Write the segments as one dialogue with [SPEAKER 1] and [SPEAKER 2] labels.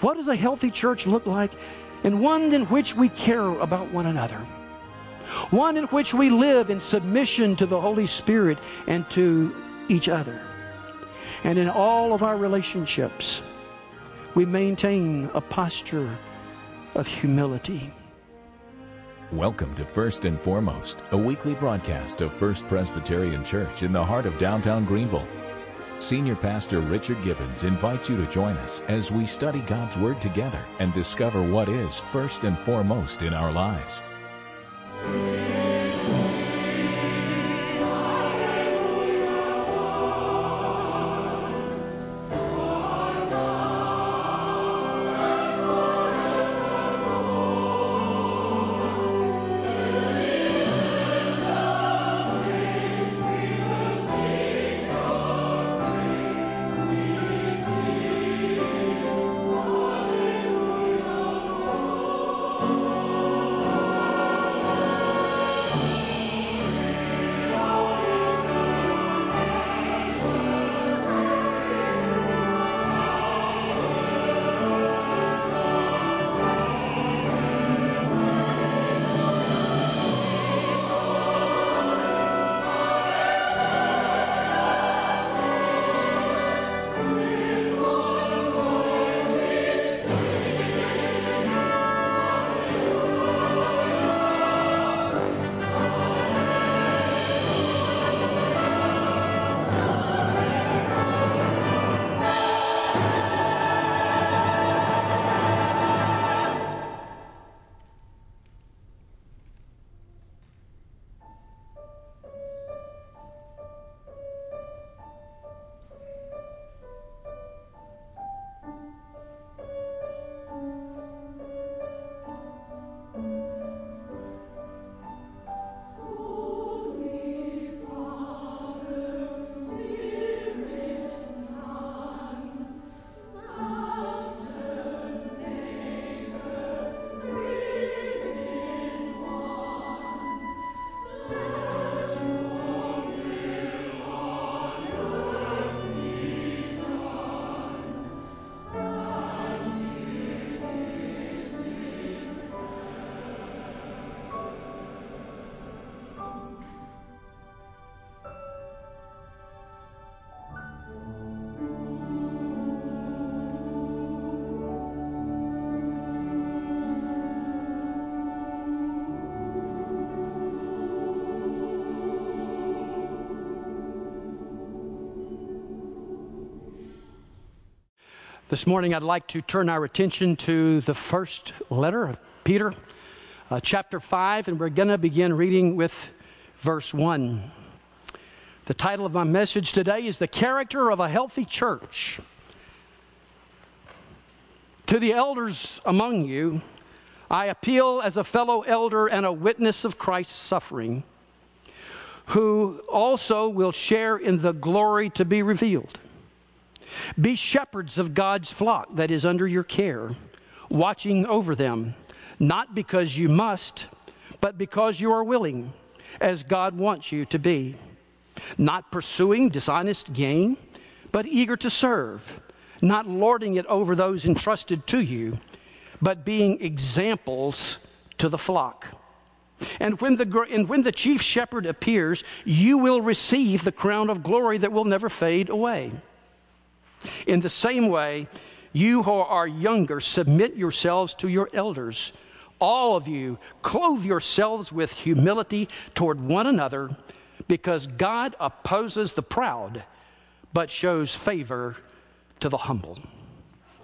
[SPEAKER 1] What does a healthy church look like? And one in which we care about one another. One in which we live in submission to the Holy Spirit and to each other. And in all of our relationships, we maintain a posture of humility.
[SPEAKER 2] Welcome to First and Foremost, a weekly broadcast of First Presbyterian Church in the heart of downtown Greenville. Senior Pastor Richard Gibbons invites you to join us as we study God's Word together and discover what is first and foremost in our lives.
[SPEAKER 1] This morning, I'd like to turn our attention to the first letter of Peter, uh, chapter 5, and we're going to begin reading with verse 1. The title of my message today is The Character of a Healthy Church. To the elders among you, I appeal as a fellow elder and a witness of Christ's suffering, who also will share in the glory to be revealed. Be shepherds of God's flock that is under your care, watching over them, not because you must, but because you are willing, as God wants you to be. Not pursuing dishonest gain, but eager to serve, not lording it over those entrusted to you, but being examples to the flock. And when, the, and when the chief shepherd appears, you will receive the crown of glory that will never fade away. In the same way, you who are younger, submit yourselves to your elders. All of you, clothe yourselves with humility toward one another, because God opposes the proud, but shows favor to the humble.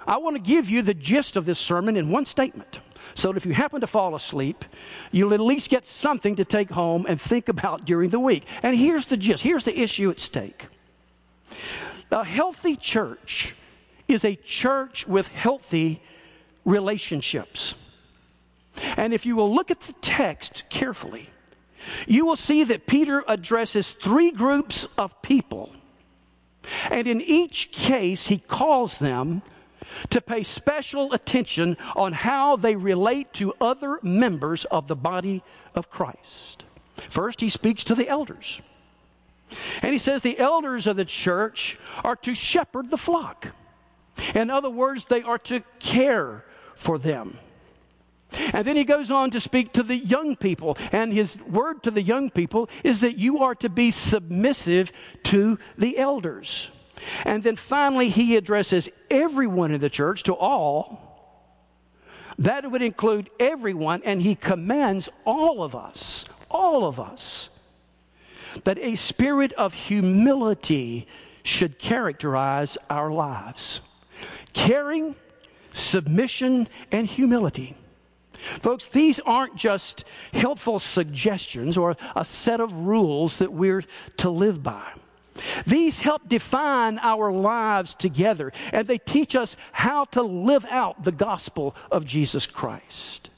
[SPEAKER 1] I want to give you the gist of this sermon in one statement. So that if you happen to fall asleep, you'll at least get something to take home and think about during the week. And here's the gist here's the issue at stake a healthy church is a church with healthy relationships. And if you will look at the text carefully, you will see that Peter addresses three groups of people. And in each case, he calls them to pay special attention on how they relate to other members of the body of Christ. First, he speaks to the elders. And he says the elders of the church are to shepherd the flock. In other words, they are to care for them. And then he goes on to speak to the young people. And his word to the young people is that you are to be submissive to the elders. And then finally, he addresses everyone in the church, to all. That would include everyone, and he commands all of us, all of us, that a spirit of humility should characterize our lives. Caring, submission, and humility. Folks, these aren't just helpful suggestions or a set of rules that we're to live by. These help define our lives together, and they teach us how to live out the gospel of Jesus Christ.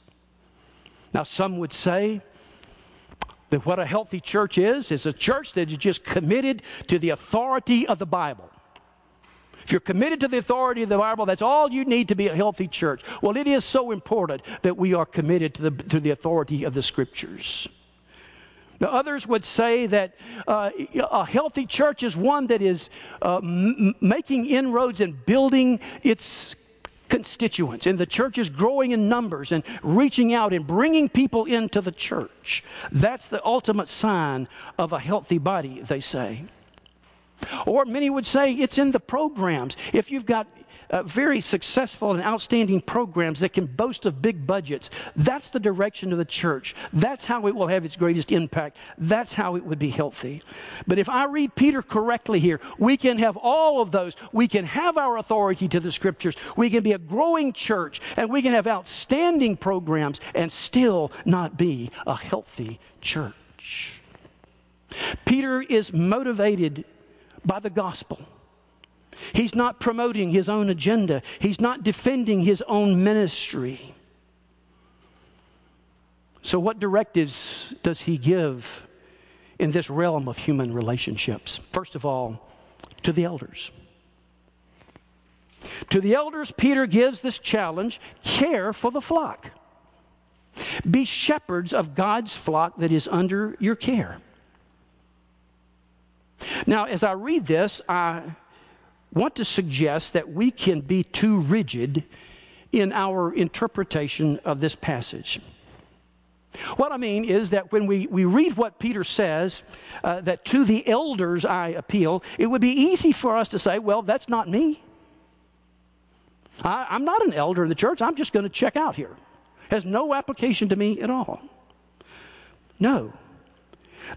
[SPEAKER 1] Now, some would say that what a healthy church is, is a church that is just committed to the authority of the Bible. If you're committed to the authority of the Bible, that's all you need to be a healthy church. Well, it is so important that we are committed to the, to the authority of the Scriptures. Now, others would say that uh, a healthy church is one that is uh, m- making inroads and building its constituents, and the church is growing in numbers and reaching out and bringing people into the church. That's the ultimate sign of a healthy body, they say. Or many would say it's in the programs. If you've got uh, very successful and outstanding programs that can boast of big budgets, that's the direction of the church. That's how it will have its greatest impact. That's how it would be healthy. But if I read Peter correctly here, we can have all of those. We can have our authority to the scriptures. We can be a growing church and we can have outstanding programs and still not be a healthy church. Peter is motivated by the gospel. He's not promoting his own agenda, he's not defending his own ministry. So, what directives does he give in this realm of human relationships? First of all, to the elders. To the elders, Peter gives this challenge care for the flock. Be shepherds of God's flock that is under your care. Now, as I read this, I want to suggest that we can be too rigid in our interpretation of this passage. What I mean is that when we, we read what Peter says, uh, that to the elders I appeal, it would be easy for us to say, well, that's not me. I, I'm not an elder in the church. I'm just going to check out here. Has no application to me at all. No.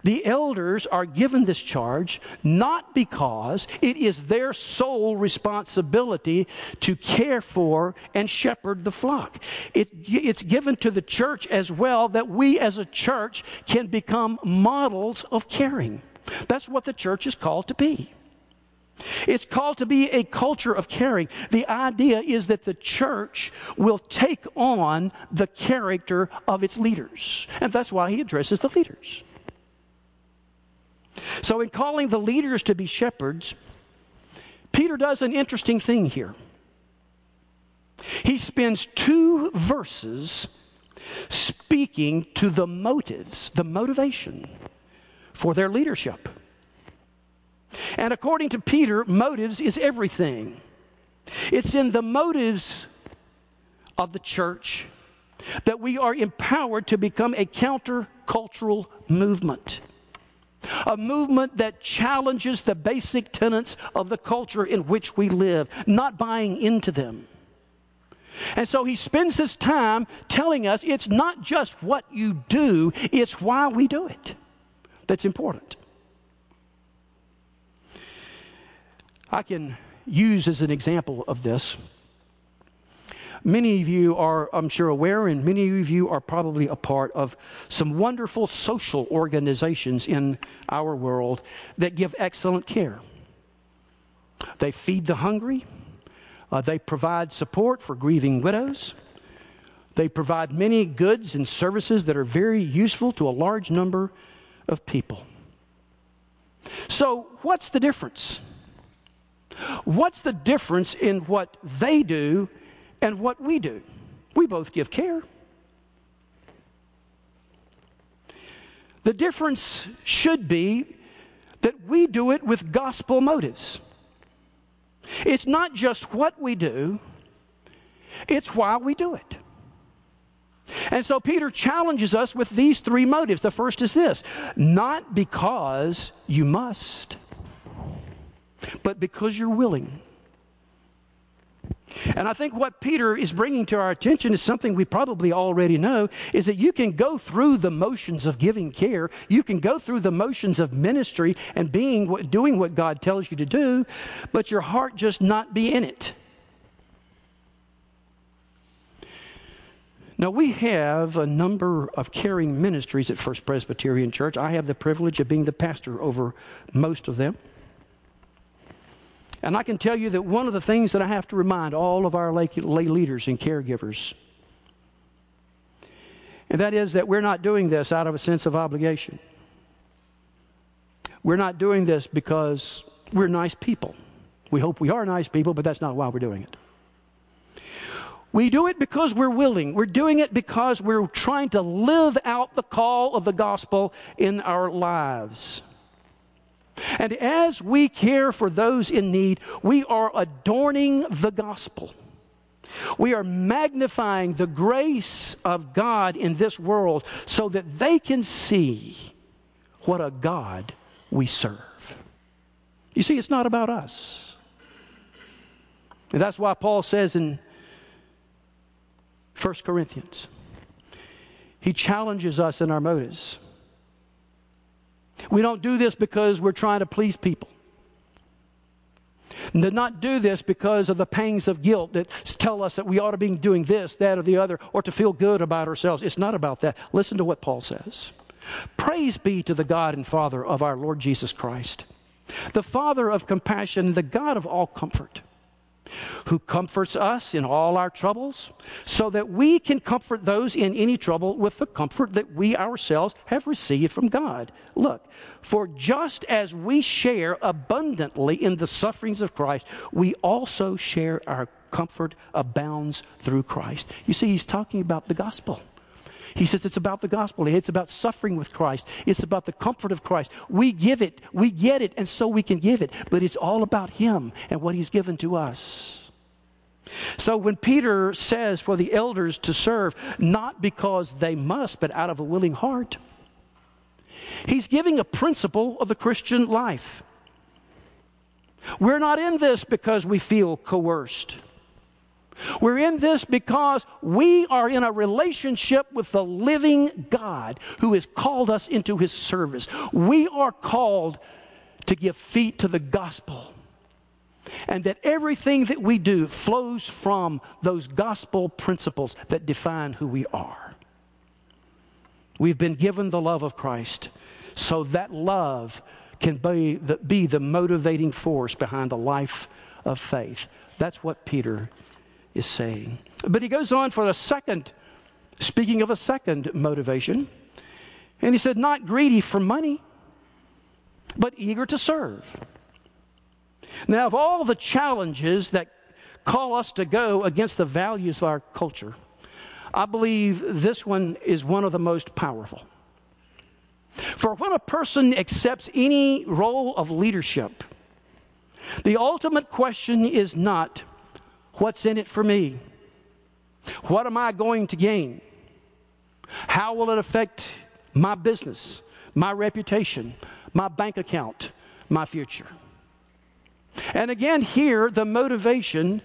[SPEAKER 1] The elders are given this charge not because it is their sole responsibility to care for and shepherd the flock. It, it's given to the church as well that we as a church can become models of caring. That's what the church is called to be. It's called to be a culture of caring. The idea is that the church will take on the character of its leaders. And that's why he addresses the leaders. So, in calling the leaders to be shepherds, Peter does an interesting thing here. He spends two verses speaking to the motives, the motivation for their leadership. And according to Peter, motives is everything. It's in the motives of the church that we are empowered to become a countercultural movement a movement that challenges the basic tenets of the culture in which we live, not buying into them. And so he spends this time telling us it's not just what you do, it's why we do it that's important. I can use as an example of this Many of you are, I'm sure, aware, and many of you are probably a part of some wonderful social organizations in our world that give excellent care. They feed the hungry, uh, they provide support for grieving widows, they provide many goods and services that are very useful to a large number of people. So, what's the difference? What's the difference in what they do and what we do. We both give care. The difference should be that we do it with gospel motives. It's not just what we do, it's why we do it. And so Peter challenges us with these three motives. The first is this not because you must, but because you're willing. And I think what Peter is bringing to our attention is something we probably already know is that you can go through the motions of giving care, you can go through the motions of ministry and being doing what God tells you to do, but your heart just not be in it. Now, we have a number of caring ministries at First Presbyterian Church. I have the privilege of being the pastor over most of them. And I can tell you that one of the things that I have to remind all of our lay, lay leaders and caregivers, and that is that we're not doing this out of a sense of obligation. We're not doing this because we're nice people. We hope we are nice people, but that's not why we're doing it. We do it because we're willing. We're doing it because we're trying to live out the call of the gospel in our lives. And as we care for those in need, we are adorning the gospel. We are magnifying the grace of God in this world so that they can see what a God we serve. You see, it's not about us. And that's why Paul says in 1 Corinthians. He challenges us in our motives. We don't do this because we're trying to please people. And to not do this because of the pangs of guilt that tell us that we ought to be doing this, that, or the other, or to feel good about ourselves. It's not about that. Listen to what Paul says Praise be to the God and Father of our Lord Jesus Christ, the Father of compassion, the God of all comfort who comforts us in all our troubles, so that we can comfort those in any trouble with the comfort that we ourselves have received from God. Look, for just as we share abundantly in the sufferings of Christ, we also share our comfort abounds through Christ. You see, he's talking about the gospel. He says it's about the gospel. It's about suffering with Christ. It's about the comfort of Christ. We give it, we get it, and so we can give it. But it's all about Him and what He's given to us. So when Peter says for the elders to serve, not because they must, but out of a willing heart, he's giving a principle of the Christian life. We're not in this because we feel coerced. We're in this because we are in a relationship with the living God who has called us into his service. We are called to give feet to the gospel. And that everything that we do flows from those gospel principles that define who we are. We've been given the love of Christ, so that love can be the, be the motivating force behind the life of faith. That's what Peter is saying. But he goes on for a second, speaking of a second motivation. And he said, not greedy for money, but eager to serve. Now, of all the challenges that call us to go against the values of our culture, I believe this one is one of the most powerful. For when a person accepts any role of leadership, the ultimate question is not, What's in it for me? What am I going to gain? How will it affect my business, my reputation, my bank account, my future? And again, here, the motivation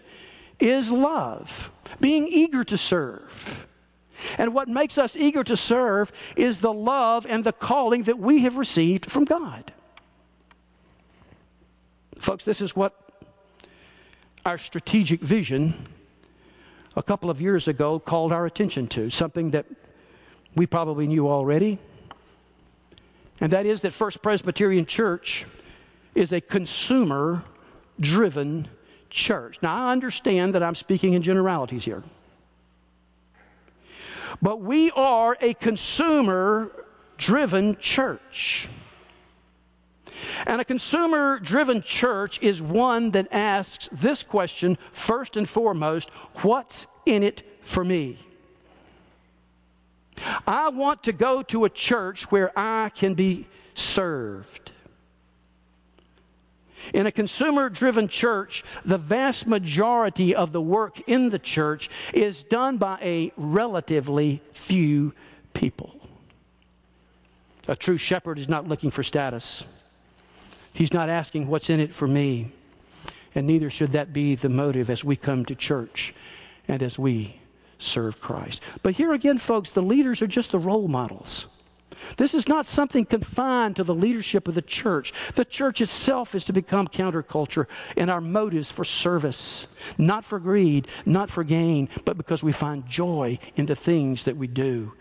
[SPEAKER 1] is love, being eager to serve. And what makes us eager to serve is the love and the calling that we have received from God. Folks, this is what our strategic vision a couple of years ago called our attention to, something that we probably knew already. And that is that First Presbyterian Church is a consumer driven church. Now, I understand that I'm speaking in generalities here. But we are a consumer driven church. And a consumer driven church is one that asks this question first and foremost what's in it for me? I want to go to a church where I can be served. In a consumer driven church, the vast majority of the work in the church is done by a relatively few people. A true shepherd is not looking for status. He's not asking what's in it for me. And neither should that be the motive as we come to church and as we serve Christ. But here again, folks, the leaders are just the role models. This is not something confined to the leadership of the church. The church itself is to become counterculture in our motives for service, not for greed, not for gain, but because we find joy in the things that we do.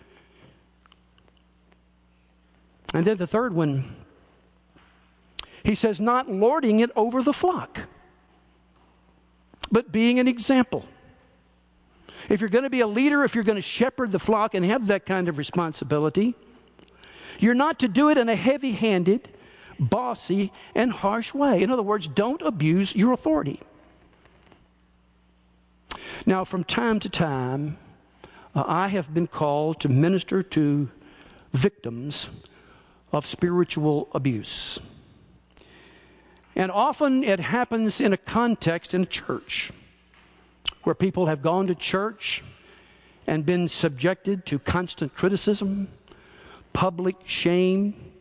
[SPEAKER 1] And then the third one, he says, not lording it over the flock, but being an example. If you're going to be a leader, if you're going to shepherd the flock and have that kind of responsibility, you're not to do it in a heavy handed, bossy, and harsh way. In other words, don't abuse your authority. Now, from time to time, uh, I have been called to minister to victims of spiritual abuse. And often it happens in a context in a church where people have gone to church and been subjected to constant criticism, public shame.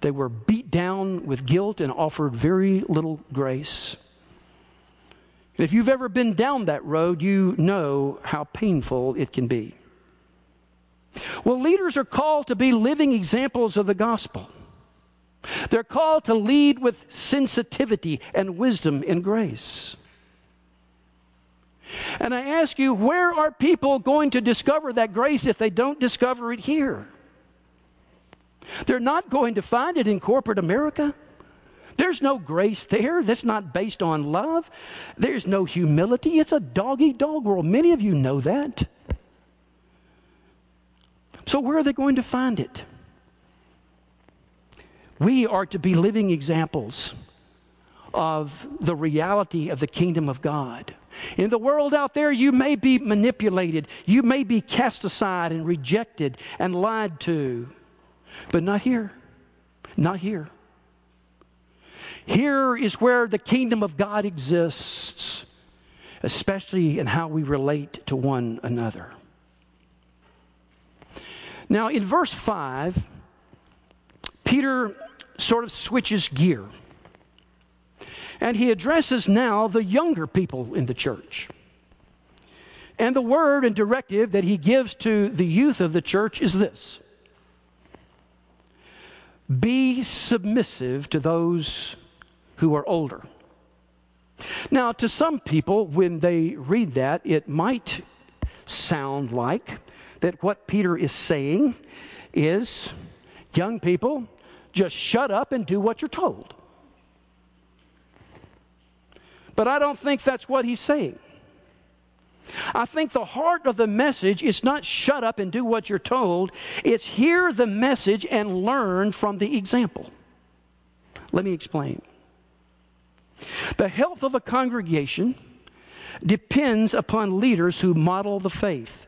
[SPEAKER 1] They were beat down with guilt and offered very little grace. And if you've ever been down that road, you know how painful it can be. Well, leaders are called to be living examples of the gospel. They're called to lead with sensitivity and wisdom and grace. And I ask you, where are people going to discover that grace if they don't discover it here? They're not going to find it in corporate America. There's no grace there that's not based on love. There's no humility. It's a dog eat dog world. Many of you know that. So, where are they going to find it? We are to be living examples of the reality of the kingdom of God. In the world out there, you may be manipulated, you may be cast aside and rejected and lied to. But not here. Not here. Here is where the kingdom of God exists, especially in how we relate to one another. Now, in verse 5, Peter sort of switches gear. And he addresses now the younger people in the church. And the word and directive that he gives to the youth of the church is this be submissive to those who are older. Now, to some people, when they read that, it might sound like that what Peter is saying is young people, just shut up and do what you're told. But I don't think that's what he's saying. I think the heart of the message is not shut up and do what you're told, it's hear the message and learn from the example. Let me explain. The health of a congregation depends upon leaders who model the faith,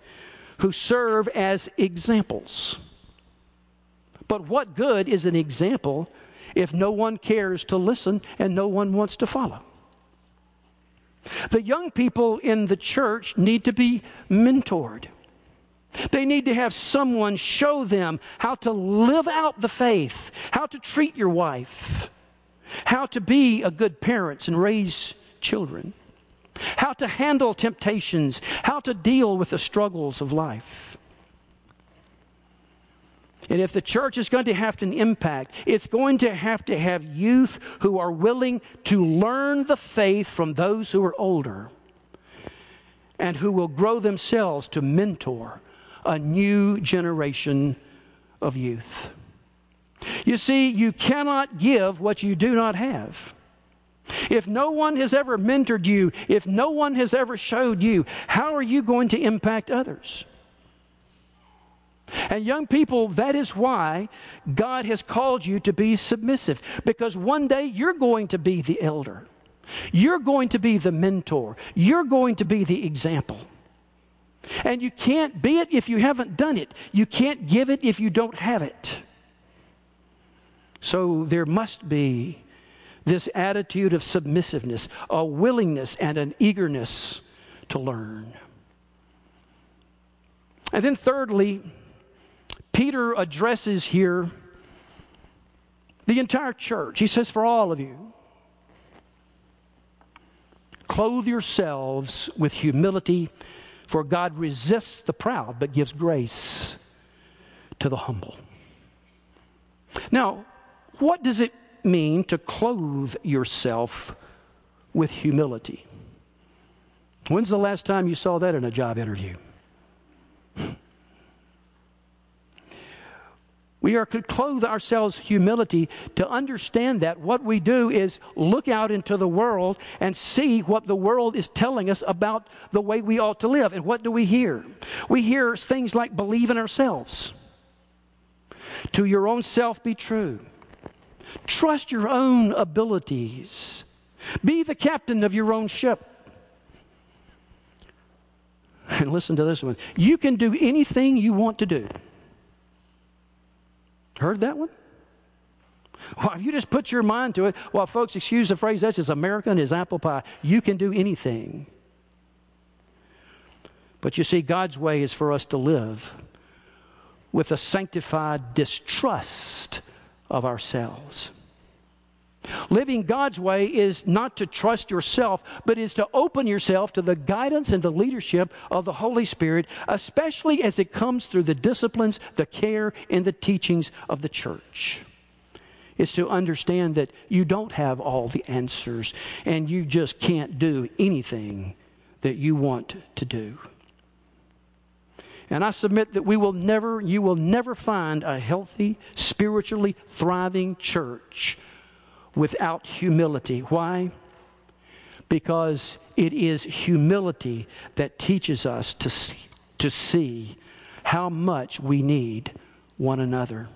[SPEAKER 1] who serve as examples. But what good is an example if no one cares to listen and no one wants to follow? The young people in the church need to be mentored. They need to have someone show them how to live out the faith, how to treat your wife, how to be a good parent and raise children, how to handle temptations, how to deal with the struggles of life. And if the church is going to have an impact, it's going to have to have youth who are willing to learn the faith from those who are older and who will grow themselves to mentor a new generation of youth. You see, you cannot give what you do not have. If no one has ever mentored you, if no one has ever showed you, how are you going to impact others? And young people, that is why God has called you to be submissive. Because one day you're going to be the elder, you're going to be the mentor, you're going to be the example. And you can't be it if you haven't done it, you can't give it if you don't have it. So there must be this attitude of submissiveness, a willingness and an eagerness to learn. And then, thirdly, Peter addresses here the entire church. He says, For all of you, clothe yourselves with humility, for God resists the proud but gives grace to the humble. Now, what does it mean to clothe yourself with humility? When's the last time you saw that in a job interview? We are to clothe ourselves humility to understand that what we do is look out into the world and see what the world is telling us about the way we ought to live. And what do we hear? We hear things like believe in ourselves. To your own self be true. Trust your own abilities. Be the captain of your own ship. And listen to this one. You can do anything you want to do. Heard that one? Well, if you just put your mind to it, well, folks, excuse the phrase, that's as American as apple pie. You can do anything. But you see, God's way is for us to live with a sanctified distrust of ourselves. Living God's way is not to trust yourself, but is to open yourself to the guidance and the leadership of the Holy Spirit, especially as it comes through the disciplines, the care, and the teachings of the church. It's to understand that you don't have all the answers and you just can't do anything that you want to do. And I submit that we will never, you will never find a healthy, spiritually thriving church without humility. Why? Because it is humility that teaches us to see, to see how much we need one another.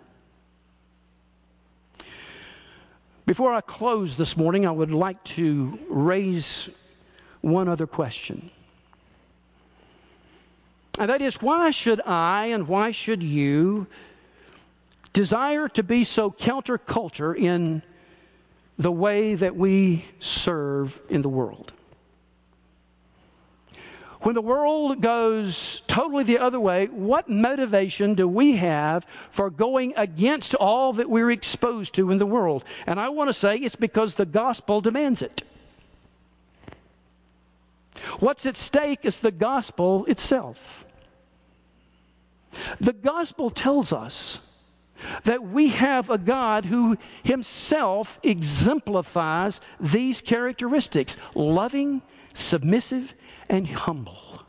[SPEAKER 1] Before I close this morning, I would like to raise one other question. And that is why should I and why should you desire to be so counterculture in the way that we serve in the world. When the world goes totally the other way, what motivation do we have for going against all that we're exposed to in the world? And I want to say it's because the gospel demands it. What's at stake is the gospel itself. The gospel tells us that we have a God who himself exemplifies these characteristics loving, submissive, and humble.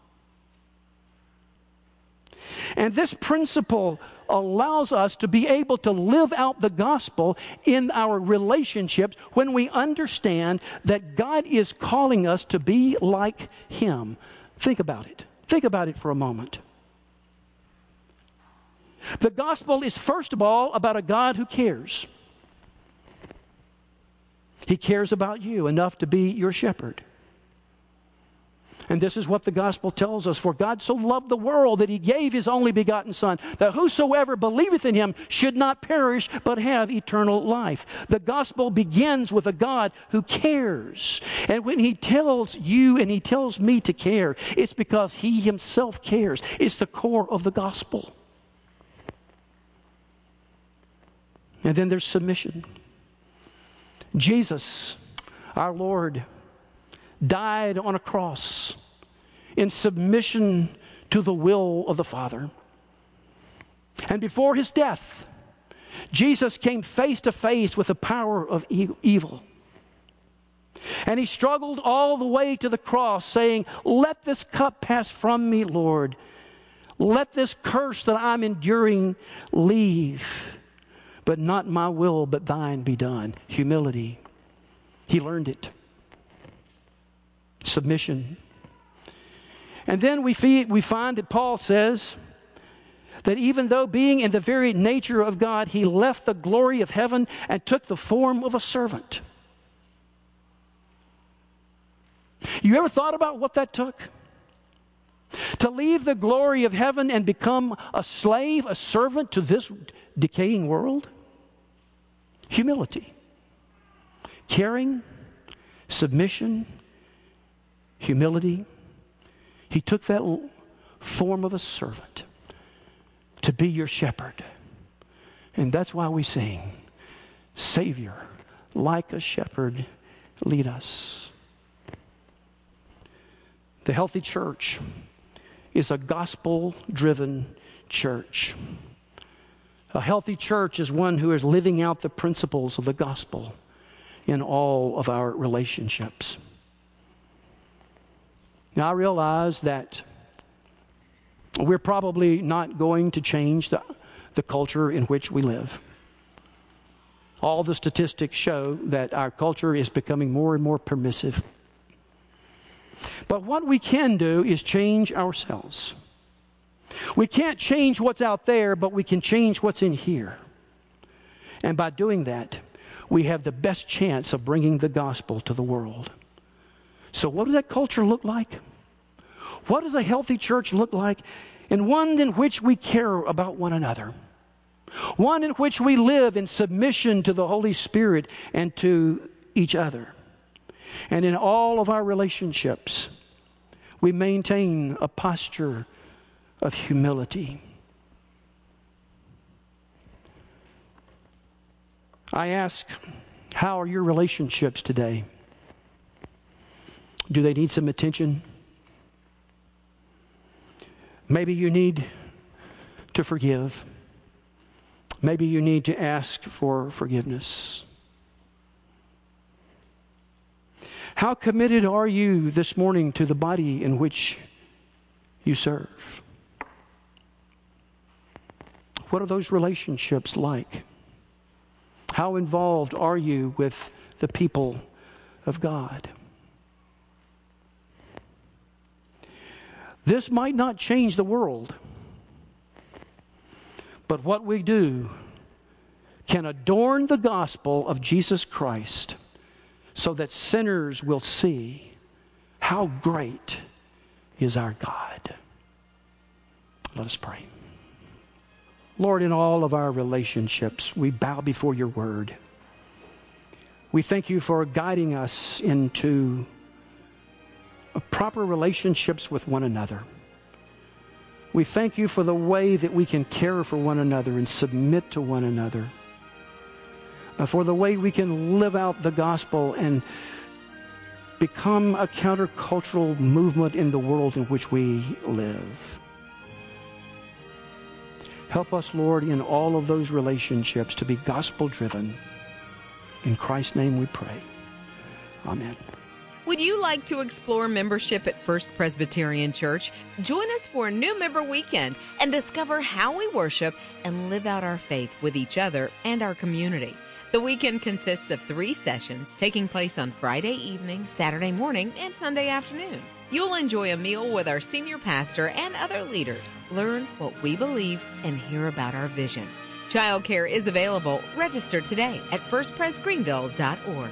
[SPEAKER 1] And this principle allows us to be able to live out the gospel in our relationships when we understand that God is calling us to be like Him. Think about it. Think about it for a moment. The gospel is, first of all, about a God who cares. He cares about you enough to be your shepherd. And this is what the gospel tells us For God so loved the world that he gave his only begotten Son, that whosoever believeth in him should not perish, but have eternal life. The gospel begins with a God who cares. And when he tells you and he tells me to care, it's because he himself cares. It's the core of the gospel. And then there's submission. Jesus, our Lord, died on a cross in submission to the will of the Father. And before his death, Jesus came face to face with the power of evil. And he struggled all the way to the cross, saying, Let this cup pass from me, Lord. Let this curse that I'm enduring leave but not my will, but thine be done. Humility. He learned it. Submission. And then we, we find that Paul says that even though being in the very nature of God, he left the glory of heaven and took the form of a servant. You ever thought about what that took? To leave the glory of heaven and become a slave, a servant to this decaying world? Humility. caring, submission, humility. He took that form of a servant to be your shepherd. And that's why we sing, Savior, like a shepherd, lead us. The healthy church is a gospel driven church. A healthy church is one who is living out the principles of the gospel in all of our relationships. Now, I realize that we're probably not going to change the, the culture in which we live. All the statistics show that our culture is becoming more and more permissive. But what we can do is change ourselves. We can't change what's out there, but we can change what's in here. And by doing that, we have the best chance of bringing the gospel to the world. So, what does that culture look like? What does a healthy church look like? And one in which we care about one another. One in which we live in submission to the Holy Spirit and to each other. And in all of our relationships, we maintain a posture of humility. I ask, how are your relationships today? Do they need some attention? Maybe you need to forgive. Maybe you need to ask for forgiveness. How committed are you this morning to the body in which you serve? What are those relationships like? How involved are you with the people of God? This might not change the world, but what we do can adorn the gospel of Jesus Christ so that sinners will see how great is our God. Let us pray. Lord, in all of our relationships, we bow before your word. We thank you for guiding us into proper relationships with one another. We thank you for the way that we can care for one another and submit to one another. Uh, for the way we can live out the gospel and become a countercultural movement in the world in which we live. Help us, Lord, in all of those relationships to be gospel driven. In Christ's name we pray. Amen.
[SPEAKER 3] Would you like to explore membership at First Presbyterian Church? Join us for a new member weekend and discover how we worship and live out our faith with each other and our community. The weekend consists of three sessions taking place on Friday evening, Saturday morning, and Sunday afternoon. You'll enjoy a meal with our senior pastor and other leaders, learn what we believe, and hear about our vision. Childcare is available. Register today at firstpresgreenville.org.